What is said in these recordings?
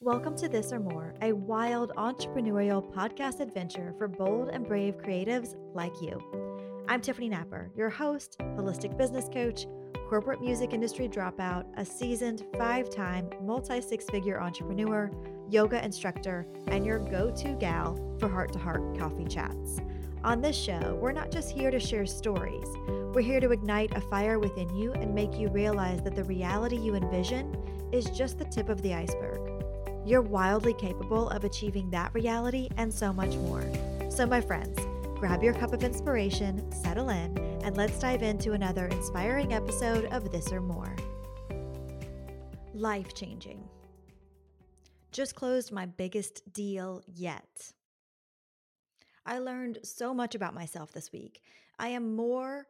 Welcome to This or More, a wild entrepreneurial podcast adventure for bold and brave creatives like you. I'm Tiffany Napper, your host, holistic business coach, corporate music industry dropout, a seasoned five time multi six figure entrepreneur, yoga instructor, and your go to gal for heart to heart coffee chats. On this show, we're not just here to share stories, we're here to ignite a fire within you and make you realize that the reality you envision is just the tip of the iceberg. You're wildly capable of achieving that reality and so much more. So, my friends, grab your cup of inspiration, settle in, and let's dive into another inspiring episode of This or More. Life changing. Just closed my biggest deal yet. I learned so much about myself this week. I am more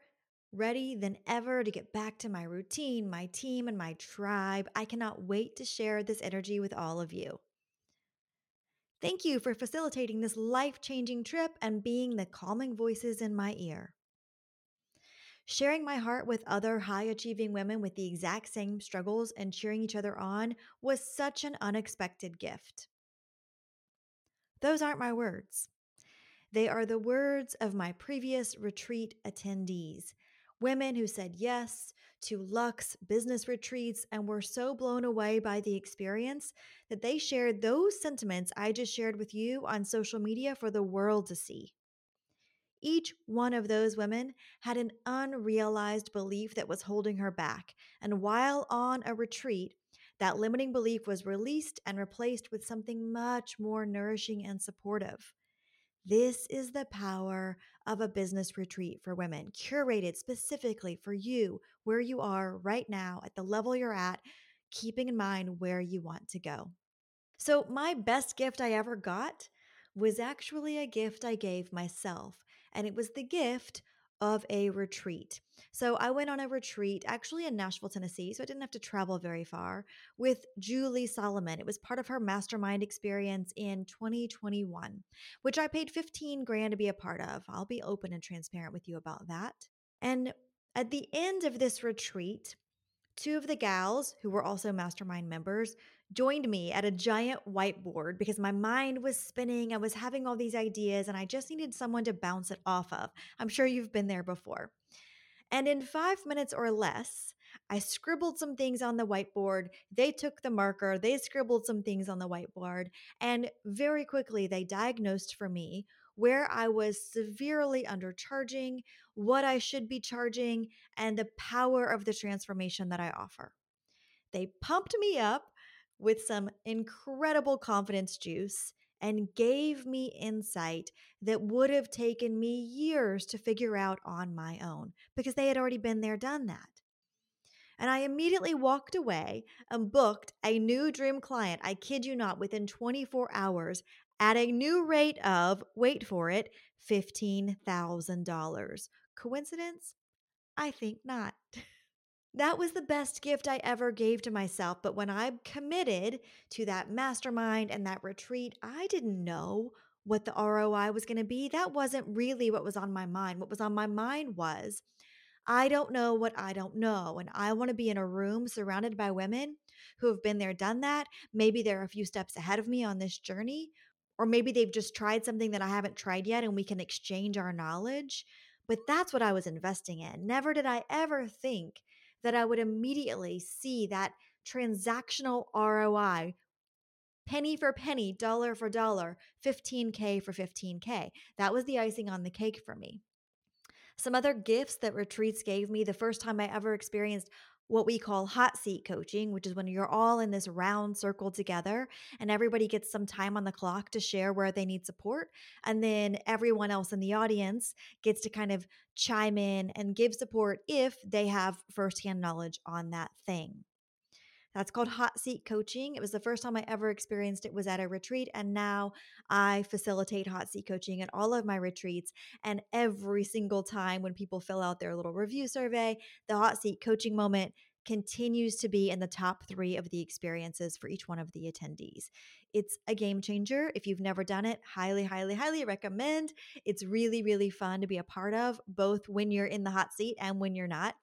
ready than ever to get back to my routine, my team, and my tribe. I cannot wait to share this energy with all of you. Thank you for facilitating this life changing trip and being the calming voices in my ear. Sharing my heart with other high achieving women with the exact same struggles and cheering each other on was such an unexpected gift. Those aren't my words. They are the words of my previous retreat attendees women who said yes to Lux business retreats and were so blown away by the experience that they shared those sentiments I just shared with you on social media for the world to see. Each one of those women had an unrealized belief that was holding her back. And while on a retreat, that limiting belief was released and replaced with something much more nourishing and supportive. This is the power of a business retreat for women, curated specifically for you, where you are right now, at the level you're at, keeping in mind where you want to go. So, my best gift I ever got was actually a gift I gave myself, and it was the gift of a retreat. So I went on a retreat actually in Nashville, Tennessee, so I didn't have to travel very far with Julie Solomon. It was part of her mastermind experience in 2021, which I paid 15 grand to be a part of. I'll be open and transparent with you about that. And at the end of this retreat, two of the gals who were also mastermind members joined me at a giant whiteboard because my mind was spinning. I was having all these ideas and I just needed someone to bounce it off of. I'm sure you've been there before. And in five minutes or less, I scribbled some things on the whiteboard. They took the marker, they scribbled some things on the whiteboard, and very quickly they diagnosed for me where I was severely undercharging, what I should be charging, and the power of the transformation that I offer. They pumped me up with some incredible confidence juice and gave me insight that would have taken me years to figure out on my own because they had already been there, done that. And I immediately walked away and booked a new dream client. I kid you not, within 24 hours at a new rate of, wait for it, $15,000. Coincidence? I think not. That was the best gift I ever gave to myself. But when I committed to that mastermind and that retreat, I didn't know what the ROI was going to be. That wasn't really what was on my mind. What was on my mind was, I don't know what I don't know. And I want to be in a room surrounded by women who have been there, done that. Maybe they're a few steps ahead of me on this journey, or maybe they've just tried something that I haven't tried yet and we can exchange our knowledge. But that's what I was investing in. Never did I ever think that I would immediately see that transactional ROI penny for penny, dollar for dollar, 15K for 15K. That was the icing on the cake for me. Some other gifts that retreats gave me the first time I ever experienced what we call hot seat coaching, which is when you're all in this round circle together and everybody gets some time on the clock to share where they need support. And then everyone else in the audience gets to kind of chime in and give support if they have firsthand knowledge on that thing. That's called hot seat coaching. It was the first time I ever experienced it was at a retreat and now I facilitate hot seat coaching at all of my retreats and every single time when people fill out their little review survey, the hot seat coaching moment continues to be in the top 3 of the experiences for each one of the attendees. It's a game changer. If you've never done it, highly highly highly recommend. It's really really fun to be a part of both when you're in the hot seat and when you're not.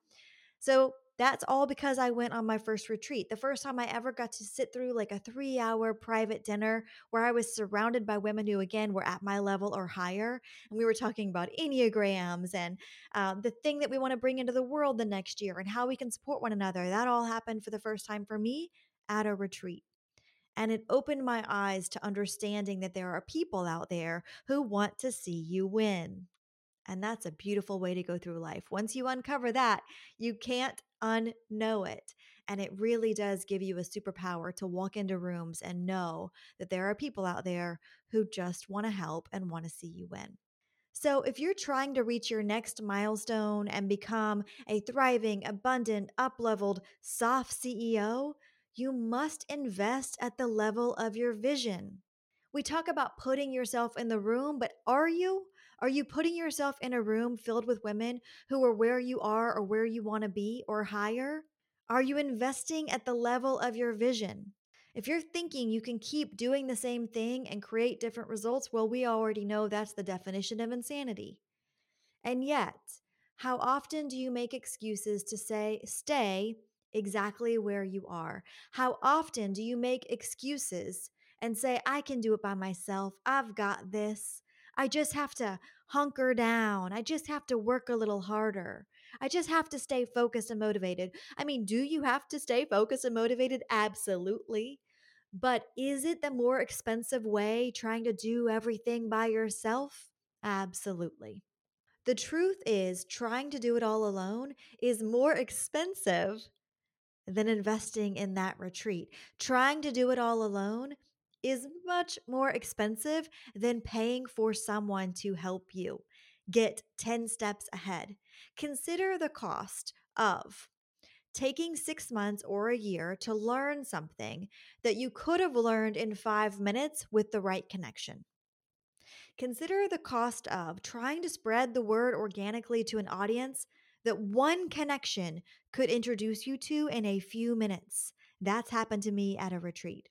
So, that's all because I went on my first retreat. The first time I ever got to sit through like a three hour private dinner where I was surrounded by women who, again, were at my level or higher. And we were talking about Enneagrams and um, the thing that we want to bring into the world the next year and how we can support one another. That all happened for the first time for me at a retreat. And it opened my eyes to understanding that there are people out there who want to see you win. And that's a beautiful way to go through life. Once you uncover that, you can't unknow it. And it really does give you a superpower to walk into rooms and know that there are people out there who just want to help and want to see you win. So, if you're trying to reach your next milestone and become a thriving, abundant, up leveled, soft CEO, you must invest at the level of your vision. We talk about putting yourself in the room, but are you? Are you putting yourself in a room filled with women who are where you are or where you want to be or higher? Are you investing at the level of your vision? If you're thinking you can keep doing the same thing and create different results, well, we already know that's the definition of insanity. And yet, how often do you make excuses to say, stay exactly where you are? How often do you make excuses and say, I can do it by myself? I've got this. I just have to hunker down. I just have to work a little harder. I just have to stay focused and motivated. I mean, do you have to stay focused and motivated? Absolutely. But is it the more expensive way trying to do everything by yourself? Absolutely. The truth is, trying to do it all alone is more expensive than investing in that retreat. Trying to do it all alone is much more expensive than paying for someone to help you get 10 steps ahead. Consider the cost of taking six months or a year to learn something that you could have learned in five minutes with the right connection. Consider the cost of trying to spread the word organically to an audience that one connection could introduce you to in a few minutes. That's happened to me at a retreat.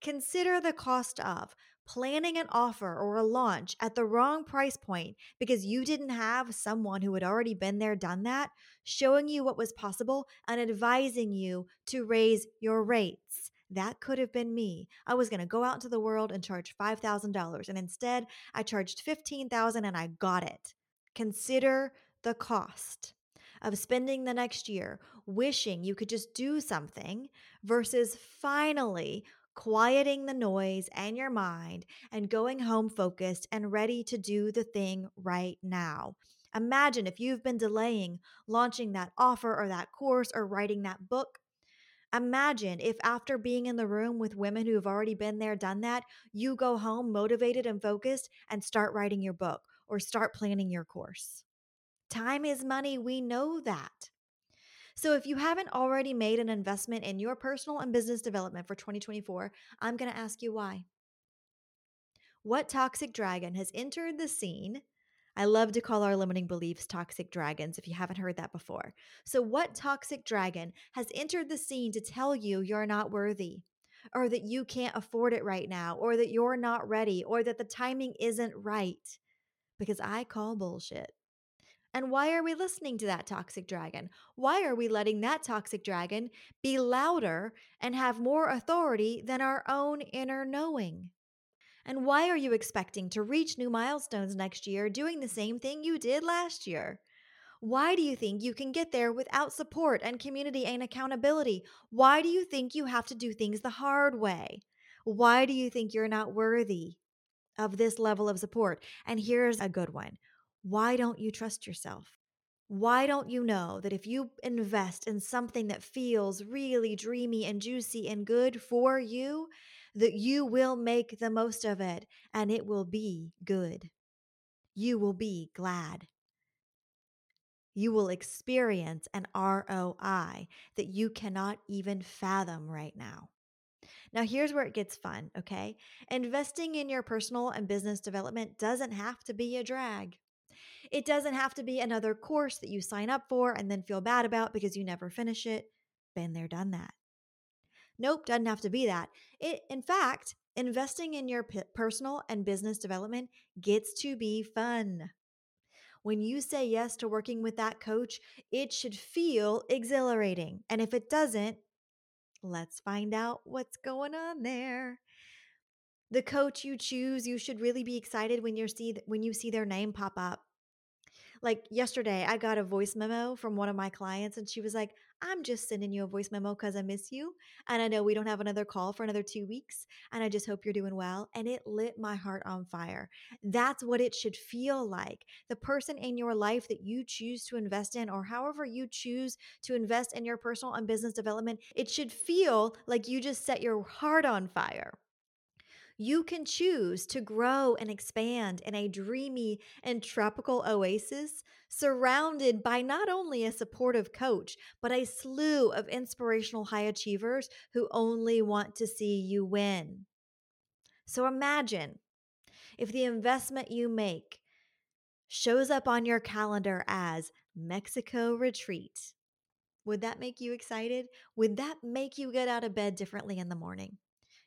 Consider the cost of planning an offer or a launch at the wrong price point because you didn't have someone who had already been there, done that, showing you what was possible and advising you to raise your rates. That could have been me. I was going to go out into the world and charge $5,000 and instead I charged 15,000 and I got it. Consider the cost of spending the next year wishing you could just do something versus finally quieting the noise and your mind and going home focused and ready to do the thing right now. Imagine if you've been delaying launching that offer or that course or writing that book. Imagine if after being in the room with women who have already been there, done that, you go home motivated and focused and start writing your book or start planning your course. Time is money. We know that. So, if you haven't already made an investment in your personal and business development for 2024, I'm going to ask you why. What toxic dragon has entered the scene? I love to call our limiting beliefs toxic dragons if you haven't heard that before. So, what toxic dragon has entered the scene to tell you you're not worthy, or that you can't afford it right now, or that you're not ready, or that the timing isn't right? Because I call bullshit. And why are we listening to that toxic dragon? Why are we letting that toxic dragon be louder and have more authority than our own inner knowing? And why are you expecting to reach new milestones next year doing the same thing you did last year? Why do you think you can get there without support and community and accountability? Why do you think you have to do things the hard way? Why do you think you're not worthy of this level of support? And here's a good one why don't you trust yourself? Why don't you know that if you invest in something that feels really dreamy and juicy and good for you, that you will make the most of it and it will be good? You will be glad. You will experience an ROI that you cannot even fathom right now. Now, here's where it gets fun, okay? Investing in your personal and business development doesn't have to be a drag. It doesn't have to be another course that you sign up for and then feel bad about because you never finish it. Been there, done that. Nope, doesn't have to be that. It, in fact, investing in your p- personal and business development gets to be fun. When you say yes to working with that coach, it should feel exhilarating. And if it doesn't, let's find out what's going on there. The coach you choose, you should really be excited when you see when you see their name pop up. Like yesterday, I got a voice memo from one of my clients, and she was like, I'm just sending you a voice memo because I miss you. And I know we don't have another call for another two weeks. And I just hope you're doing well. And it lit my heart on fire. That's what it should feel like. The person in your life that you choose to invest in, or however you choose to invest in your personal and business development, it should feel like you just set your heart on fire. You can choose to grow and expand in a dreamy and tropical oasis surrounded by not only a supportive coach, but a slew of inspirational high achievers who only want to see you win. So imagine if the investment you make shows up on your calendar as Mexico retreat. Would that make you excited? Would that make you get out of bed differently in the morning?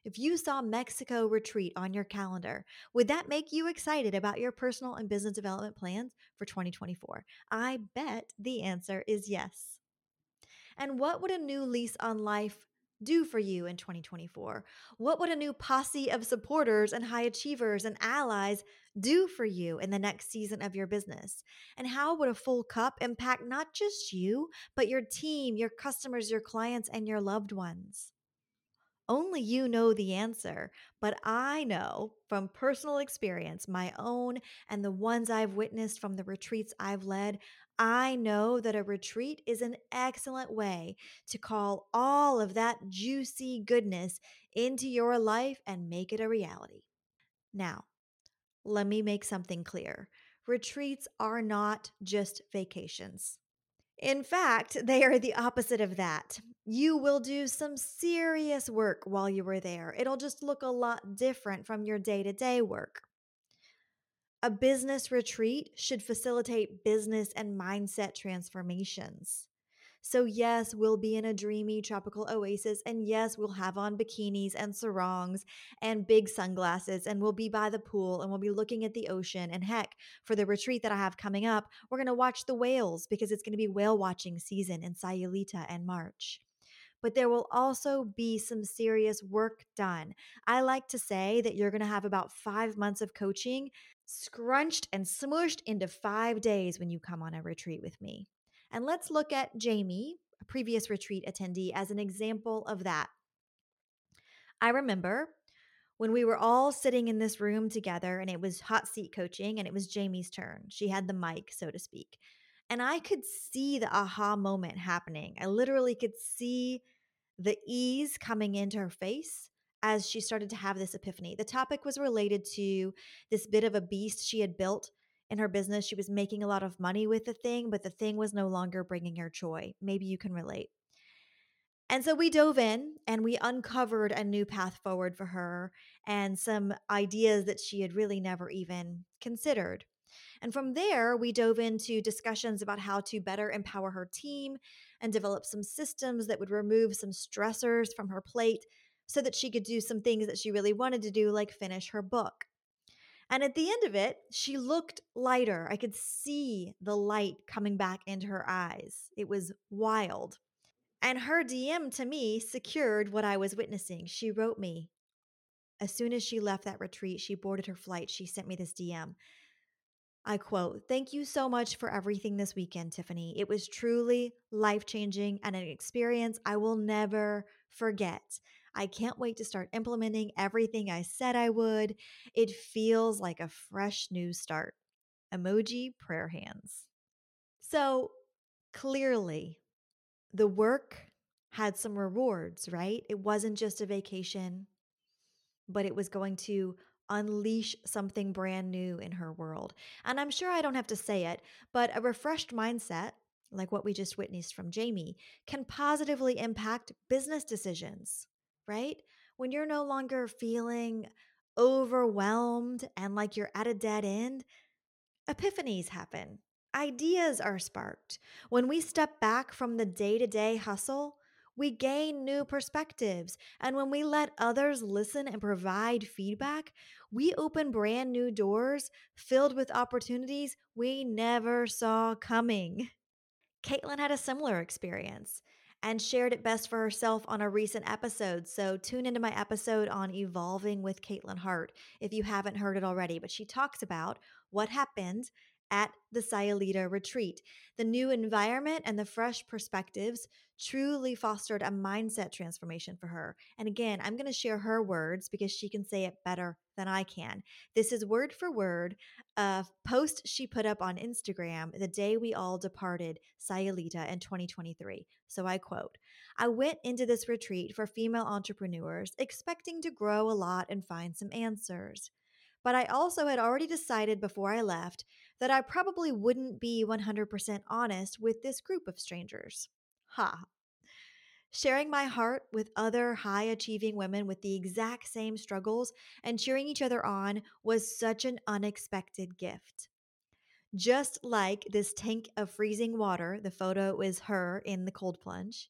If you saw Mexico retreat on your calendar, would that make you excited about your personal and business development plans for 2024? I bet the answer is yes. And what would a new lease on life do for you in 2024? What would a new posse of supporters and high achievers and allies do for you in the next season of your business? And how would a full cup impact not just you, but your team, your customers, your clients, and your loved ones? Only you know the answer, but I know from personal experience, my own and the ones I've witnessed from the retreats I've led, I know that a retreat is an excellent way to call all of that juicy goodness into your life and make it a reality. Now, let me make something clear retreats are not just vacations. In fact, they are the opposite of that. You will do some serious work while you are there. It'll just look a lot different from your day to day work. A business retreat should facilitate business and mindset transformations. So, yes, we'll be in a dreamy tropical oasis. And yes, we'll have on bikinis and sarongs and big sunglasses. And we'll be by the pool and we'll be looking at the ocean. And heck, for the retreat that I have coming up, we're going to watch the whales because it's going to be whale watching season in Sayulita and March but there will also be some serious work done. I like to say that you're going to have about five months of coaching scrunched and smushed into five days when you come on a retreat with me. And let's look at Jamie, a previous retreat attendee, as an example of that. I remember when we were all sitting in this room together and it was hot seat coaching and it was Jamie's turn. She had the mic, so to speak. And I could see the aha moment happening. I literally could see the ease coming into her face as she started to have this epiphany. The topic was related to this bit of a beast she had built in her business. She was making a lot of money with the thing, but the thing was no longer bringing her joy. Maybe you can relate. And so we dove in and we uncovered a new path forward for her and some ideas that she had really never even considered. And from there, we dove into discussions about how to better empower her team and develop some systems that would remove some stressors from her plate so that she could do some things that she really wanted to do, like finish her book. And at the end of it, she looked lighter. I could see the light coming back into her eyes. It was wild. And her DM to me secured what I was witnessing. She wrote me. As soon as she left that retreat, she boarded her flight. She sent me this DM. I quote, Thank you so much for everything this weekend, Tiffany. It was truly life changing and an experience I will never forget. I can't wait to start implementing everything I said I would. It feels like a fresh new start. Emoji prayer hands. So clearly, the work had some rewards, right? It wasn't just a vacation, but it was going to unleash something brand new in her world. And I'm sure I don't have to say it, but a refreshed mindset, like what we just witnessed from Jamie, can positively impact business decisions right? When you're no longer feeling overwhelmed and like you're at a dead end, epiphanies happen. Ideas are sparked. When we step back from the day to day hustle, we gain new perspectives. And when we let others listen and provide feedback, we open brand new doors filled with opportunities we never saw coming. Caitlin had a similar experience and shared it best for herself on a recent episode. So tune into my episode on evolving with Caitlin Hart if you haven't heard it already. But she talks about what happened at the Sayulita retreat. The new environment and the fresh perspectives truly fostered a mindset transformation for her. And again, I'm going to share her words because she can say it better than I can. This is word for word a post she put up on Instagram the day we all departed Sayulita in 2023. So I quote I went into this retreat for female entrepreneurs expecting to grow a lot and find some answers. But I also had already decided before I left that I probably wouldn't be 100% honest with this group of strangers. Ha. Sharing my heart with other high achieving women with the exact same struggles and cheering each other on was such an unexpected gift. Just like this tank of freezing water, the photo is her in the cold plunge.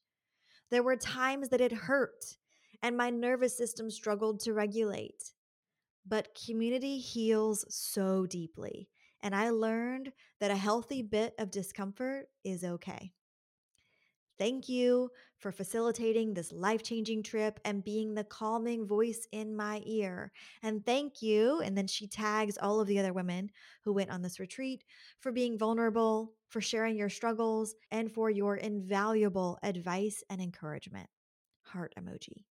There were times that it hurt and my nervous system struggled to regulate. But community heals so deeply. And I learned that a healthy bit of discomfort is okay. Thank you for facilitating this life changing trip and being the calming voice in my ear. And thank you. And then she tags all of the other women who went on this retreat for being vulnerable, for sharing your struggles, and for your invaluable advice and encouragement. Heart emoji.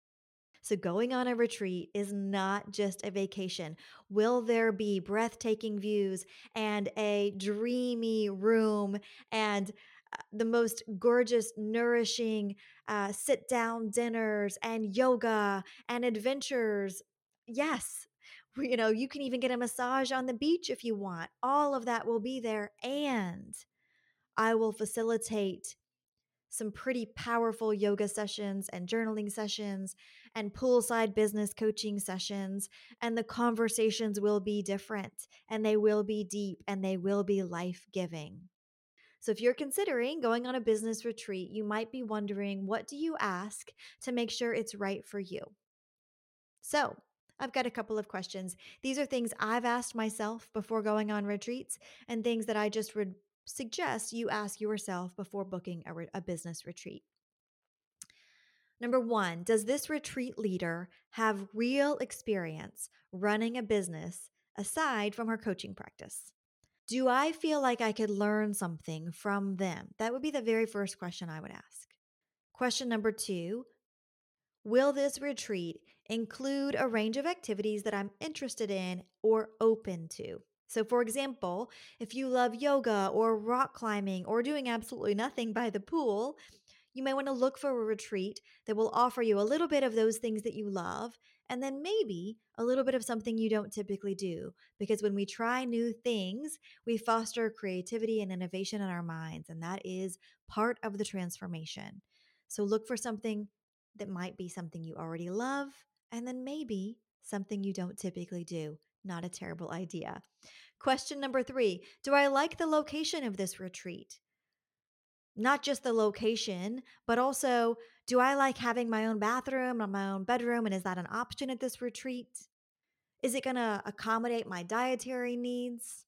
So, going on a retreat is not just a vacation. Will there be breathtaking views and a dreamy room and uh, the most gorgeous, nourishing uh, sit down dinners and yoga and adventures? Yes. You know, you can even get a massage on the beach if you want. All of that will be there. And I will facilitate some pretty powerful yoga sessions and journaling sessions and poolside business coaching sessions. And the conversations will be different and they will be deep and they will be life giving. So, if you're considering going on a business retreat, you might be wondering what do you ask to make sure it's right for you? So, I've got a couple of questions. These are things I've asked myself before going on retreats and things that I just would suggest you ask yourself before booking a, re- a business retreat. Number one, does this retreat leader have real experience running a business aside from her coaching practice? Do I feel like I could learn something from them? That would be the very first question I would ask. Question number two Will this retreat include a range of activities that I'm interested in or open to? So, for example, if you love yoga or rock climbing or doing absolutely nothing by the pool, you may want to look for a retreat that will offer you a little bit of those things that you love and then maybe a little bit of something you don't typically do. Because when we try new things, we foster creativity and innovation in our minds, and that is part of the transformation. So, look for something that might be something you already love, and then maybe something you don't typically do. Not a terrible idea. Question number three Do I like the location of this retreat? Not just the location, but also do I like having my own bathroom and my own bedroom? And is that an option at this retreat? Is it going to accommodate my dietary needs?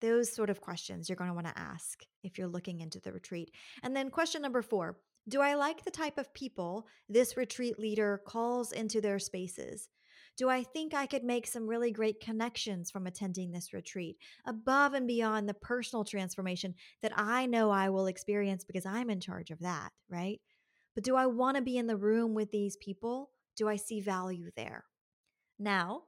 Those sort of questions you're going to want to ask if you're looking into the retreat. And then question number four Do I like the type of people this retreat leader calls into their spaces? Do I think I could make some really great connections from attending this retreat above and beyond the personal transformation that I know I will experience because I'm in charge of that, right? But do I want to be in the room with these people? Do I see value there? Now,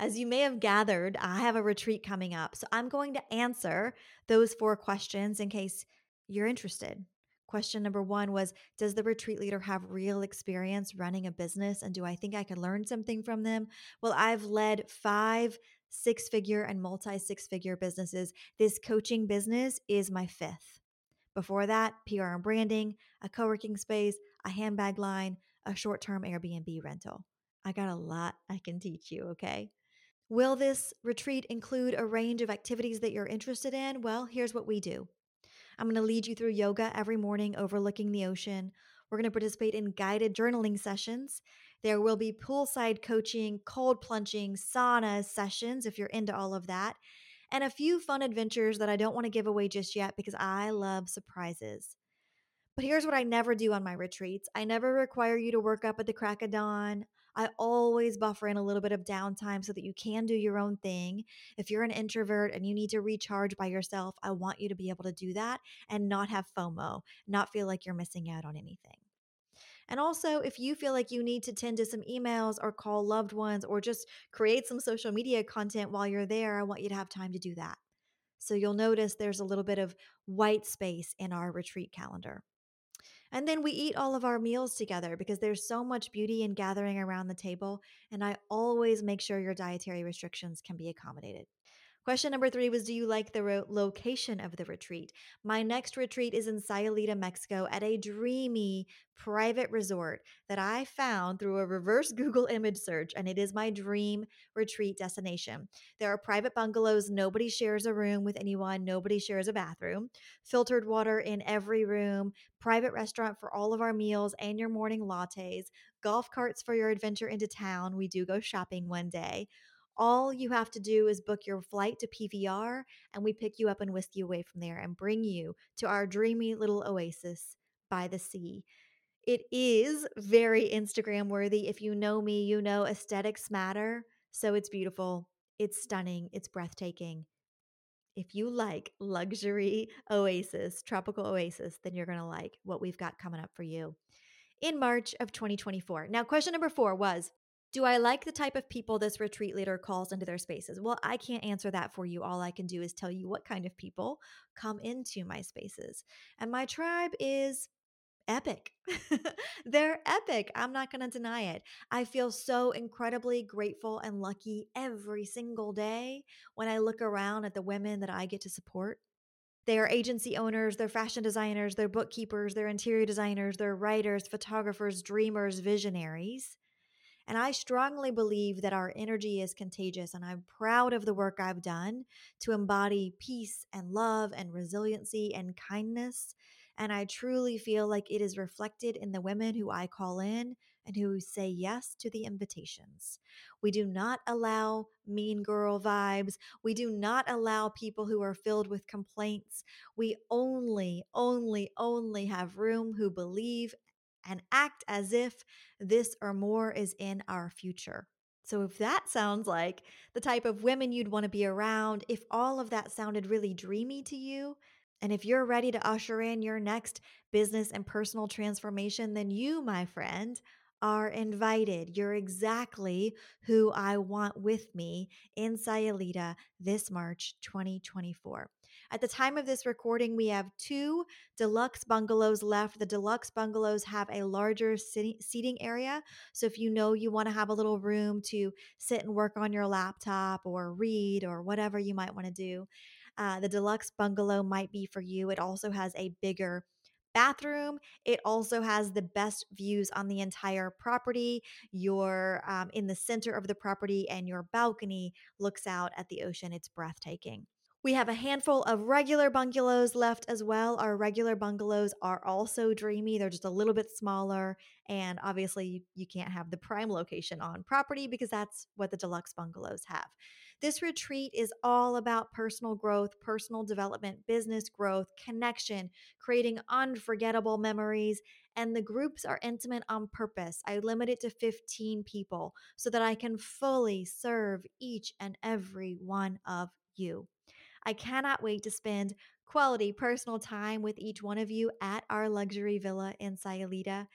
as you may have gathered, I have a retreat coming up. So I'm going to answer those four questions in case you're interested. Question number one was Does the retreat leader have real experience running a business? And do I think I could learn something from them? Well, I've led five six figure and multi six figure businesses. This coaching business is my fifth. Before that, PR and branding, a co working space, a handbag line, a short term Airbnb rental. I got a lot I can teach you, okay? Will this retreat include a range of activities that you're interested in? Well, here's what we do I'm going to lead you through yoga every morning overlooking the ocean. We're going to participate in guided journaling sessions. There will be poolside coaching, cold plunging, sauna sessions if you're into all of that, and a few fun adventures that I don't want to give away just yet because I love surprises. But here's what I never do on my retreats I never require you to work up at the crack of dawn. I always buffer in a little bit of downtime so that you can do your own thing. If you're an introvert and you need to recharge by yourself, I want you to be able to do that and not have FOMO, not feel like you're missing out on anything. And also, if you feel like you need to tend to some emails or call loved ones or just create some social media content while you're there, I want you to have time to do that. So you'll notice there's a little bit of white space in our retreat calendar. And then we eat all of our meals together because there's so much beauty in gathering around the table. And I always make sure your dietary restrictions can be accommodated. Question number three was Do you like the ro- location of the retreat? My next retreat is in Sayulita, Mexico, at a dreamy private resort that I found through a reverse Google image search, and it is my dream retreat destination. There are private bungalows. Nobody shares a room with anyone, nobody shares a bathroom. Filtered water in every room, private restaurant for all of our meals and your morning lattes, golf carts for your adventure into town. We do go shopping one day all you have to do is book your flight to PVR, and we pick you up and whisk you away from there and bring you to our dreamy little oasis by the sea. It is very Instagram worthy. If you know me, you know aesthetics matter. So it's beautiful, it's stunning, it's breathtaking. If you like luxury oasis, tropical oasis, then you're going to like what we've got coming up for you in March of 2024. Now, question number four was do I like the type of people this retreat leader calls into their spaces? Well, I can't answer that for you. All I can do is tell you what kind of people come into my spaces. And my tribe is epic. They're epic. I'm not going to deny it. I feel so incredibly grateful and lucky every single day when I look around at the women that I get to support. They are agency owners, they're fashion designers, they're bookkeepers, they're interior designers, they're writers, photographers, dreamers, visionaries. And I strongly believe that our energy is contagious. And I'm proud of the work I've done to embody peace and love and resiliency and kindness. And I truly feel like it is reflected in the women who I call in and who say yes to the invitations. We do not allow mean girl vibes. We do not allow people who are filled with complaints. We only, only, only have room who believe and act as if this or more is in our future. So, if that sounds like the type of women you'd want to be around, if all of that sounded really dreamy to you, and if you're ready to usher in your next business and personal transformation, then you, my friend, are invited. You're exactly who I want with me in Sayulita this March 2024. At the time of this recording, we have two deluxe bungalows left. The deluxe bungalows have a larger seating area. So if you know you want to have a little room to sit and work on your laptop or read or whatever you might want to do, uh, the deluxe bungalow might be for you. It also has a bigger bathroom. It also has the best views on the entire property. You're um, in the center of the property, and your balcony looks out at the ocean. It's breathtaking. We have a handful of regular bungalows left as well. Our regular bungalows are also dreamy. They're just a little bit smaller. And obviously, you, you can't have the prime location on property because that's what the deluxe bungalows have. This retreat is all about personal growth, personal development, business growth, connection, creating unforgettable memories. And the groups are intimate on purpose. I limit it to 15 people so that I can fully serve each and every one of you. I cannot wait to spend quality personal time with each one of you at our luxury villa in Sayulita.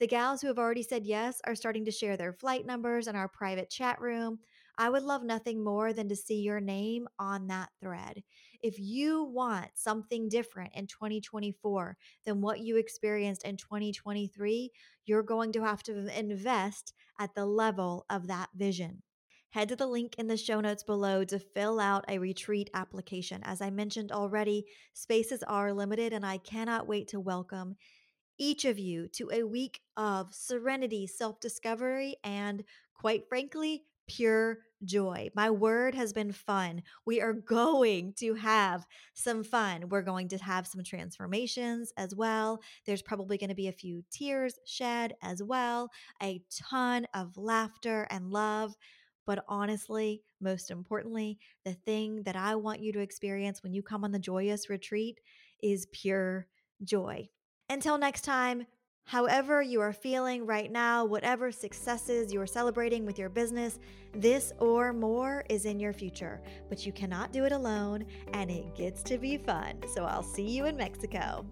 The gals who have already said yes are starting to share their flight numbers in our private chat room. I would love nothing more than to see your name on that thread. If you want something different in 2024 than what you experienced in 2023, you're going to have to invest at the level of that vision head to the link in the show notes below to fill out a retreat application. As I mentioned already, spaces are limited, and I cannot wait to welcome each of you to a week of serenity, self discovery, and quite frankly, pure joy. My word has been fun. We are going to have some fun. We're going to have some transformations as well. There's probably going to be a few tears shed as well, a ton of laughter and love. But honestly, most importantly, the thing that I want you to experience when you come on the joyous retreat is pure joy. Until next time, However, you are feeling right now, whatever successes you are celebrating with your business, this or more is in your future. But you cannot do it alone, and it gets to be fun. So I'll see you in Mexico.